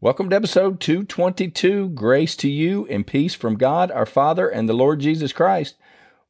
Welcome to episode 222. Grace to you and peace from God our Father and the Lord Jesus Christ.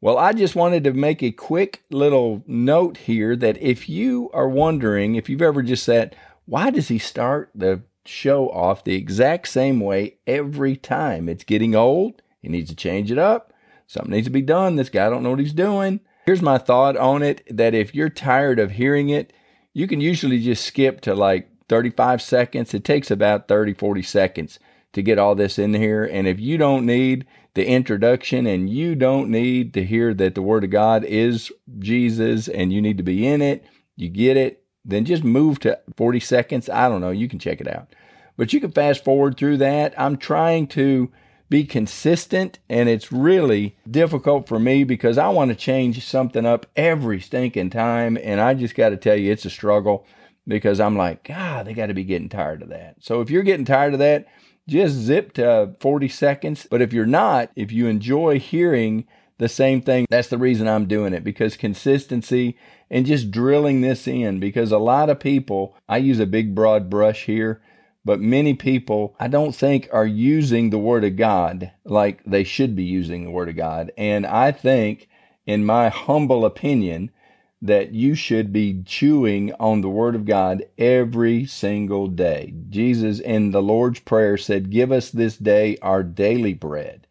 Well, I just wanted to make a quick little note here that if you are wondering, if you've ever just said, why does he start the show off the exact same way every time? It's getting old. He needs to change it up. Something needs to be done. This guy don't know what he's doing. Here's my thought on it that if you're tired of hearing it, you can usually just skip to like 35 seconds. It takes about 30, 40 seconds to get all this in here. And if you don't need the introduction and you don't need to hear that the Word of God is Jesus and you need to be in it, you get it, then just move to 40 seconds. I don't know. You can check it out. But you can fast forward through that. I'm trying to be consistent and it's really difficult for me because I want to change something up every stinking time. And I just got to tell you, it's a struggle because I'm like, God, they got to be getting tired of that. So if you're getting tired of that, just zip to 40 seconds. But if you're not, if you enjoy hearing the same thing, that's the reason I'm doing it because consistency and just drilling this in because a lot of people, I use a big broad brush here, but many people I don't think are using the Word of God like they should be using the Word of God. And I think, in my humble opinion, that you should be chewing on the Word of God every single day. Jesus in the Lord's Prayer said, Give us this day our daily bread.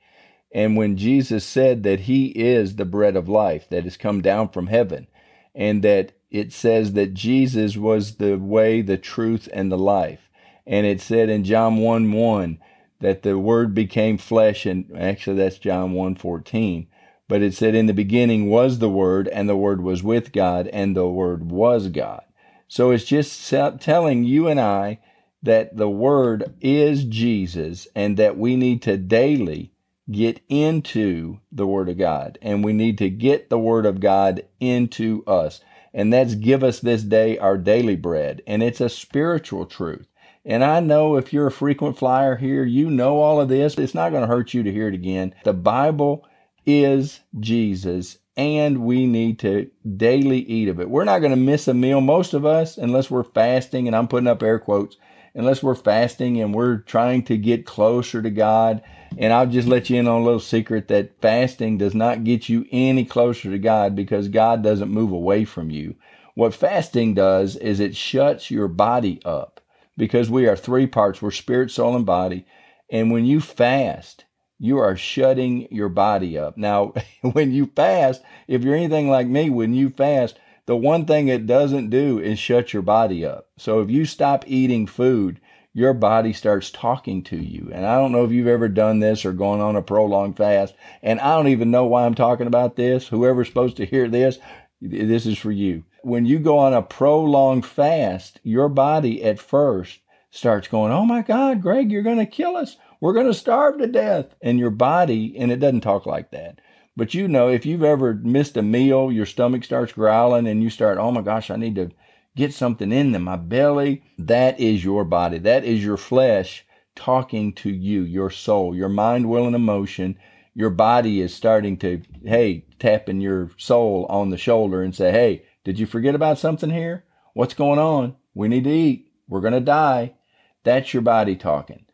And when Jesus said that He is the bread of life that has come down from heaven, and that it says that Jesus was the way, the truth, and the life. And it said in John 1 1 that the Word became flesh, and actually that's John 1 14 but it said, In the beginning was the Word, and the Word was with God, and the Word was God. So it's just telling you and I that the Word is Jesus, and that we need to daily get into the Word of God, and we need to get the Word of God into us. And that's give us this day our daily bread. And it's a spiritual truth. And I know if you're a frequent flyer here, you know all of this. It's not going to hurt you to hear it again. The Bible is Jesus, and we need to daily eat of it. We're not going to miss a meal, most of us, unless we're fasting, and I'm putting up air quotes, unless we're fasting and we're trying to get closer to God. And I'll just let you in on a little secret that fasting does not get you any closer to God because God doesn't move away from you. What fasting does is it shuts your body up because we are three parts we're spirit, soul, and body. And when you fast, you are shutting your body up. Now, when you fast, if you're anything like me, when you fast, the one thing it doesn't do is shut your body up. So if you stop eating food, your body starts talking to you. And I don't know if you've ever done this or gone on a prolonged fast. And I don't even know why I'm talking about this. Whoever's supposed to hear this, this is for you. When you go on a prolonged fast, your body at first starts going, Oh my God, Greg, you're going to kill us. We're going to starve to death. And your body, and it doesn't talk like that. But you know, if you've ever missed a meal, your stomach starts growling and you start, oh my gosh, I need to get something in my belly. That is your body. That is your flesh talking to you, your soul, your mind, will, and emotion. Your body is starting to, hey, tapping your soul on the shoulder and say, hey, did you forget about something here? What's going on? We need to eat. We're going to die. That's your body talking.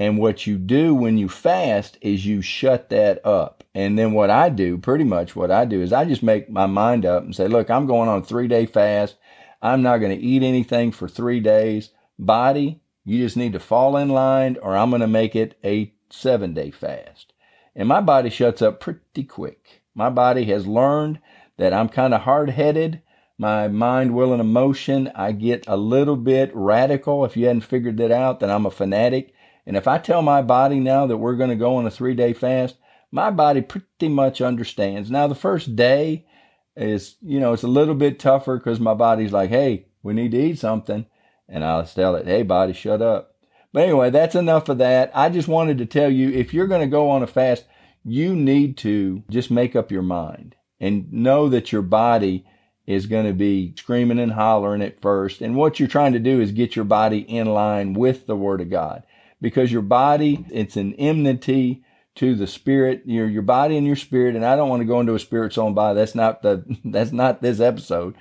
And what you do when you fast is you shut that up. And then what I do, pretty much what I do is I just make my mind up and say, look, I'm going on a three day fast. I'm not going to eat anything for three days. Body, you just need to fall in line or I'm going to make it a seven day fast. And my body shuts up pretty quick. My body has learned that I'm kind of hard headed. My mind, will, and emotion, I get a little bit radical. If you hadn't figured that out, then I'm a fanatic. And if I tell my body now that we're going to go on a three day fast, my body pretty much understands. Now, the first day is, you know, it's a little bit tougher because my body's like, hey, we need to eat something. And I'll tell it, hey, body, shut up. But anyway, that's enough of that. I just wanted to tell you if you're going to go on a fast, you need to just make up your mind and know that your body is going to be screaming and hollering at first. And what you're trying to do is get your body in line with the Word of God because your body, it's an enmity to the spirit, your, your body and your spirit. And I don't want to go into a spirit, soul, and body. That's not the, that's not this episode.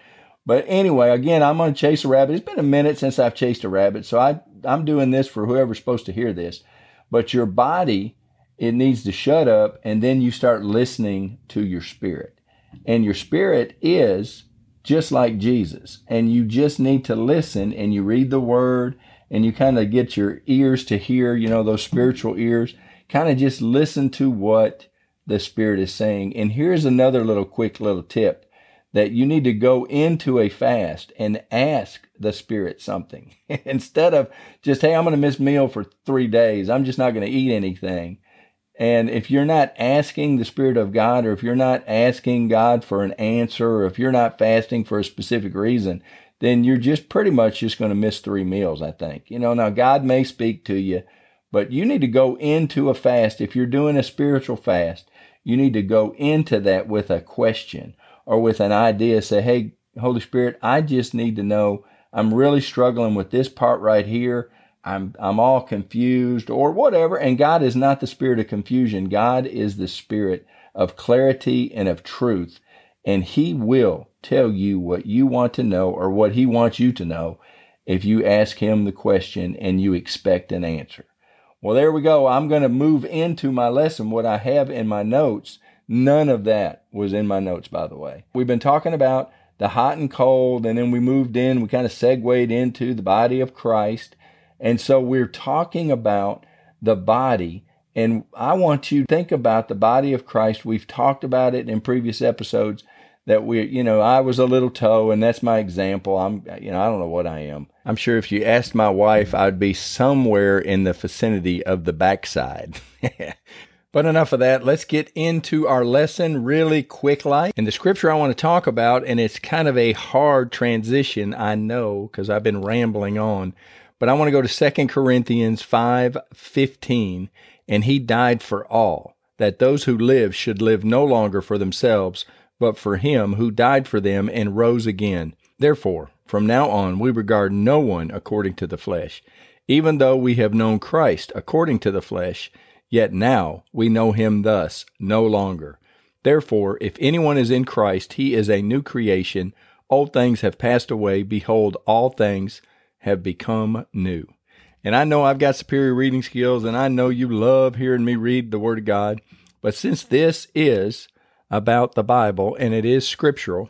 But anyway, again, I'm going to chase a rabbit. It's been a minute since I've chased a rabbit. So I, I'm doing this for whoever's supposed to hear this. But your body, it needs to shut up and then you start listening to your spirit. And your spirit is just like Jesus. And you just need to listen and you read the word and you kind of get your ears to hear, you know, those spiritual ears. Kind of just listen to what the Spirit is saying. And here's another little quick little tip that you need to go into a fast and ask the Spirit something instead of just, hey, I'm going to miss meal for three days. I'm just not going to eat anything. And if you're not asking the Spirit of God, or if you're not asking God for an answer, or if you're not fasting for a specific reason, then you're just pretty much just going to miss three meals, I think. You know, now God may speak to you, but you need to go into a fast. If you're doing a spiritual fast, you need to go into that with a question or with an idea. Say, hey, Holy Spirit, I just need to know I'm really struggling with this part right here. I'm I'm all confused or whatever. And God is not the spirit of confusion. God is the spirit of clarity and of truth. And He will tell you what you want to know or what He wants you to know if you ask Him the question and you expect an answer. Well, there we go. I'm going to move into my lesson. What I have in my notes, none of that was in my notes, by the way. We've been talking about the hot and cold, and then we moved in, we kind of segued into the body of Christ. And so we're talking about the body. And I want you to think about the body of Christ. We've talked about it in previous episodes that we, you know, I was a little toe, and that's my example. I'm, you know, I don't know what I am. I'm sure if you asked my wife, I'd be somewhere in the vicinity of the backside. but enough of that. Let's get into our lesson really quickly. And the scripture I want to talk about, and it's kind of a hard transition, I know, because I've been rambling on. But I want to go to Second Corinthians 5 15. And he died for all, that those who live should live no longer for themselves but for him who died for them and rose again. Therefore, from now on, we regard no one according to the flesh. Even though we have known Christ according to the flesh, yet now we know him thus no longer. Therefore, if anyone is in Christ, he is a new creation. Old things have passed away. Behold, all things have become new. And I know I've got superior reading skills, and I know you love hearing me read the Word of God. But since this is about the Bible, and it is scriptural,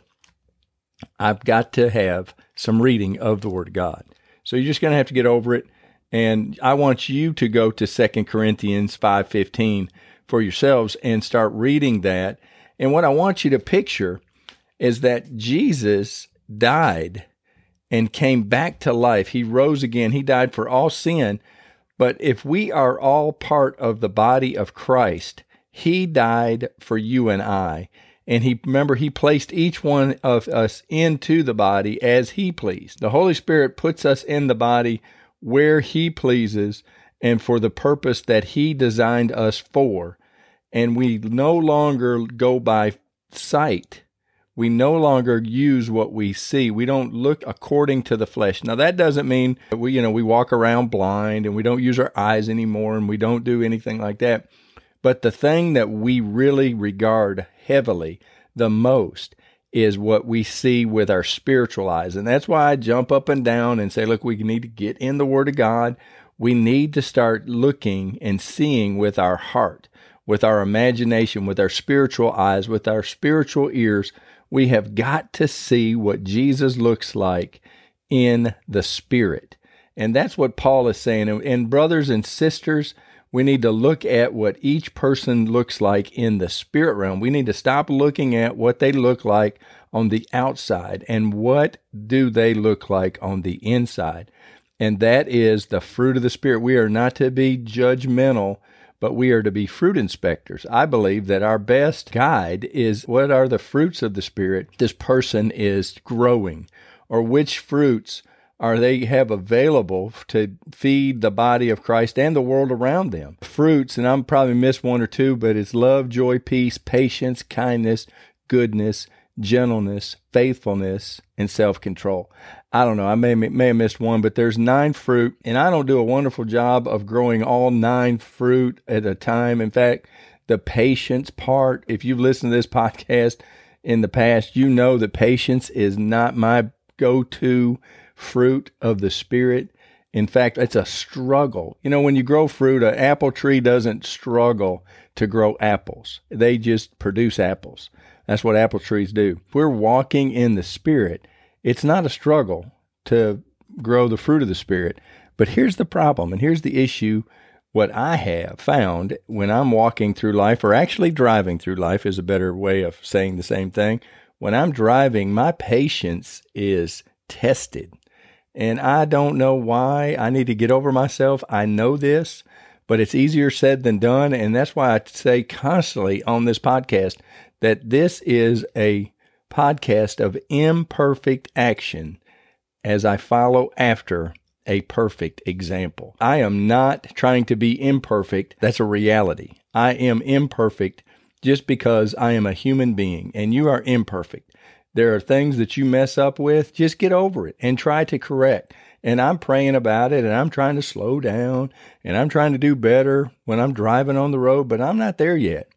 I've got to have some reading of the Word of God. So you're just going to have to get over it. And I want you to go to Second Corinthians 5.15 for yourselves and start reading that. And what I want you to picture is that Jesus died and came back to life. He rose again. He died for all sin. But if we are all part of the body of Christ, he died for you and I. And he remember he placed each one of us into the body as he pleased. The Holy Spirit puts us in the body where he pleases and for the purpose that he designed us for. And we no longer go by sight. We no longer use what we see. We don't look according to the flesh. Now that doesn't mean we, you know, we walk around blind and we don't use our eyes anymore and we don't do anything like that. But the thing that we really regard heavily the most is what we see with our spiritual eyes. And that's why I jump up and down and say, look, we need to get in the Word of God. We need to start looking and seeing with our heart, with our imagination, with our spiritual eyes, with our spiritual ears. We have got to see what Jesus looks like in the Spirit. And that's what Paul is saying. And brothers and sisters, we need to look at what each person looks like in the spirit realm. We need to stop looking at what they look like on the outside and what do they look like on the inside. And that is the fruit of the spirit. We are not to be judgmental, but we are to be fruit inspectors. I believe that our best guide is what are the fruits of the spirit this person is growing or which fruits or they have available to feed the body of Christ and the world around them. Fruits, and I'm probably missed one or two, but it's love, joy, peace, patience, kindness, goodness, gentleness, faithfulness, and self control. I don't know. I may may have missed one, but there's nine fruit, and I don't do a wonderful job of growing all nine fruit at a time. In fact, the patience part. If you've listened to this podcast in the past, you know that patience is not my go-to fruit of the spirit. In fact, it's a struggle. You know, when you grow fruit, an apple tree doesn't struggle to grow apples. They just produce apples. That's what apple trees do. If we're walking in the spirit, it's not a struggle to grow the fruit of the spirit. But here's the problem, and here's the issue. What I have found when I'm walking through life, or actually driving through life, is a better way of saying the same thing. When I'm driving, my patience is tested. And I don't know why. I need to get over myself. I know this, but it's easier said than done. And that's why I say constantly on this podcast that this is a podcast of imperfect action as I follow after a perfect example. I am not trying to be imperfect. That's a reality. I am imperfect just because I am a human being and you are imperfect. There are things that you mess up with, just get over it and try to correct. And I'm praying about it and I'm trying to slow down and I'm trying to do better when I'm driving on the road, but I'm not there yet.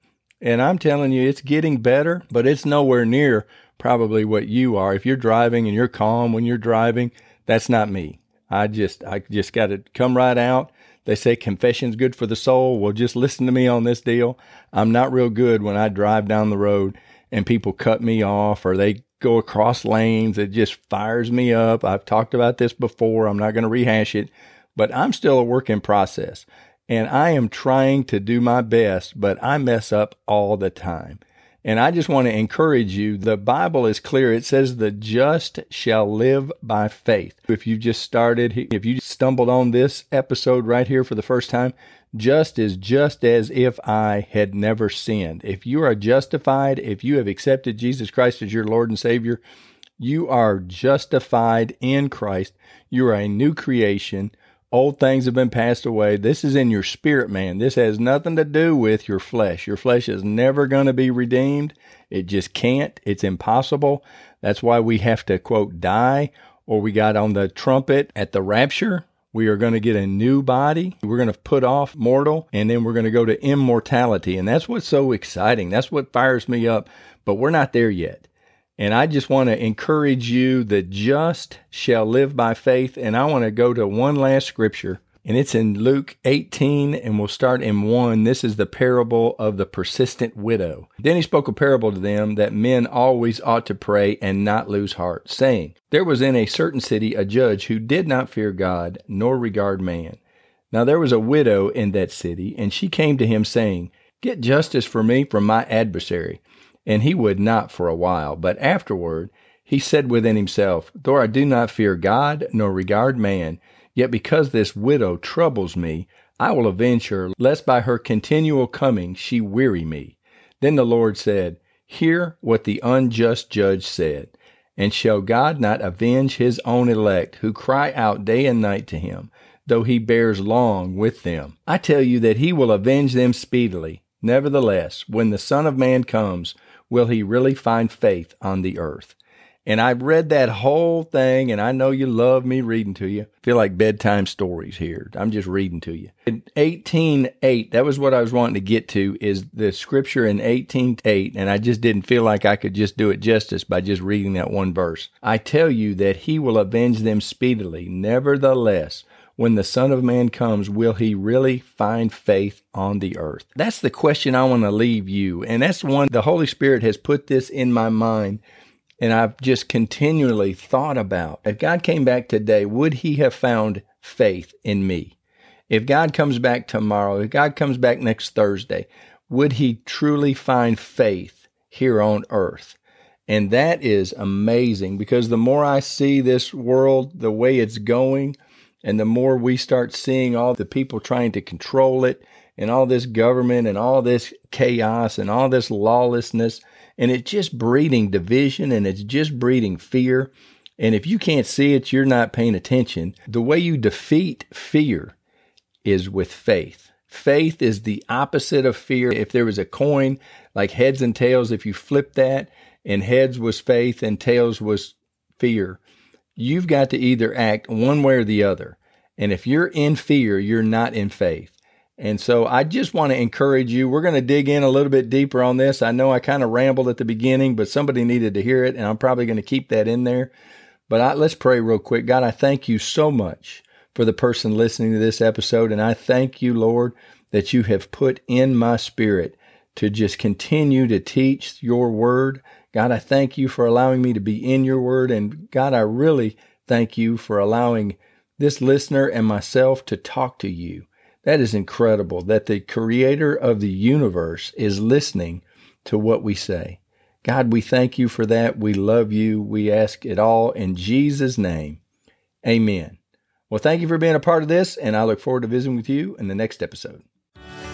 And I'm telling you, it's getting better, but it's nowhere near probably what you are. If you're driving and you're calm when you're driving, that's not me. I just, I just got to come right out. They say confession's good for the soul. Well, just listen to me on this deal. I'm not real good when I drive down the road and people cut me off or they go across lanes. It just fires me up. I've talked about this before. I'm not going to rehash it, but I'm still a work in process and I am trying to do my best, but I mess up all the time. And I just want to encourage you. The Bible is clear. It says the just shall live by faith. If you've just started, if you stumbled on this episode right here for the first time, just is just as if I had never sinned. If you are justified, if you have accepted Jesus Christ as your Lord and Savior, you are justified in Christ. You are a new creation. Old things have been passed away. This is in your spirit, man. This has nothing to do with your flesh. Your flesh is never going to be redeemed. It just can't. It's impossible. That's why we have to, quote, die, or we got on the trumpet at the rapture. We are going to get a new body. We're going to put off mortal, and then we're going to go to immortality. And that's what's so exciting. That's what fires me up. But we're not there yet. And I just want to encourage you the just shall live by faith. And I want to go to one last scripture, and it's in Luke 18, and we'll start in 1. This is the parable of the persistent widow. Then he spoke a parable to them that men always ought to pray and not lose heart, saying, There was in a certain city a judge who did not fear God nor regard man. Now there was a widow in that city, and she came to him, saying, Get justice for me from my adversary. And he would not for a while. But afterward he said within himself, Though I do not fear God nor regard man, yet because this widow troubles me, I will avenge her, lest by her continual coming she weary me. Then the Lord said, Hear what the unjust judge said. And shall God not avenge his own elect, who cry out day and night to him, though he bears long with them? I tell you that he will avenge them speedily. Nevertheless, when the Son of Man comes, will he really find faith on the earth? And I've read that whole thing, and I know you love me reading to you. I feel like bedtime stories here. I'm just reading to you. In 18:8, that was what I was wanting to get to, is the scripture in 18:8, and I just didn't feel like I could just do it justice by just reading that one verse. I tell you that he will avenge them speedily. Nevertheless, when the Son of Man comes, will he really find faith on the earth? That's the question I want to leave you. And that's one the Holy Spirit has put this in my mind. And I've just continually thought about if God came back today, would he have found faith in me? If God comes back tomorrow, if God comes back next Thursday, would he truly find faith here on earth? And that is amazing because the more I see this world, the way it's going, and the more we start seeing all the people trying to control it and all this government and all this chaos and all this lawlessness, and it's just breeding division and it's just breeding fear. And if you can't see it, you're not paying attention. The way you defeat fear is with faith. Faith is the opposite of fear. If there was a coin like heads and tails, if you flip that and heads was faith and tails was fear, you've got to either act one way or the other. And if you're in fear, you're not in faith. And so I just want to encourage you. We're going to dig in a little bit deeper on this. I know I kind of rambled at the beginning, but somebody needed to hear it, and I'm probably going to keep that in there. But I, let's pray real quick. God, I thank you so much for the person listening to this episode. And I thank you, Lord, that you have put in my spirit to just continue to teach your word. God, I thank you for allowing me to be in your word. And God, I really thank you for allowing this listener and myself to talk to you. That is incredible that the creator of the universe is listening to what we say. God, we thank you for that. We love you. We ask it all in Jesus' name. Amen. Well, thank you for being a part of this, and I look forward to visiting with you in the next episode.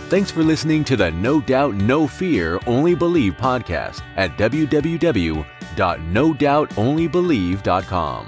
Thanks for listening to the No Doubt, No Fear, Only Believe podcast at www.nodoubtonlybelieve.com.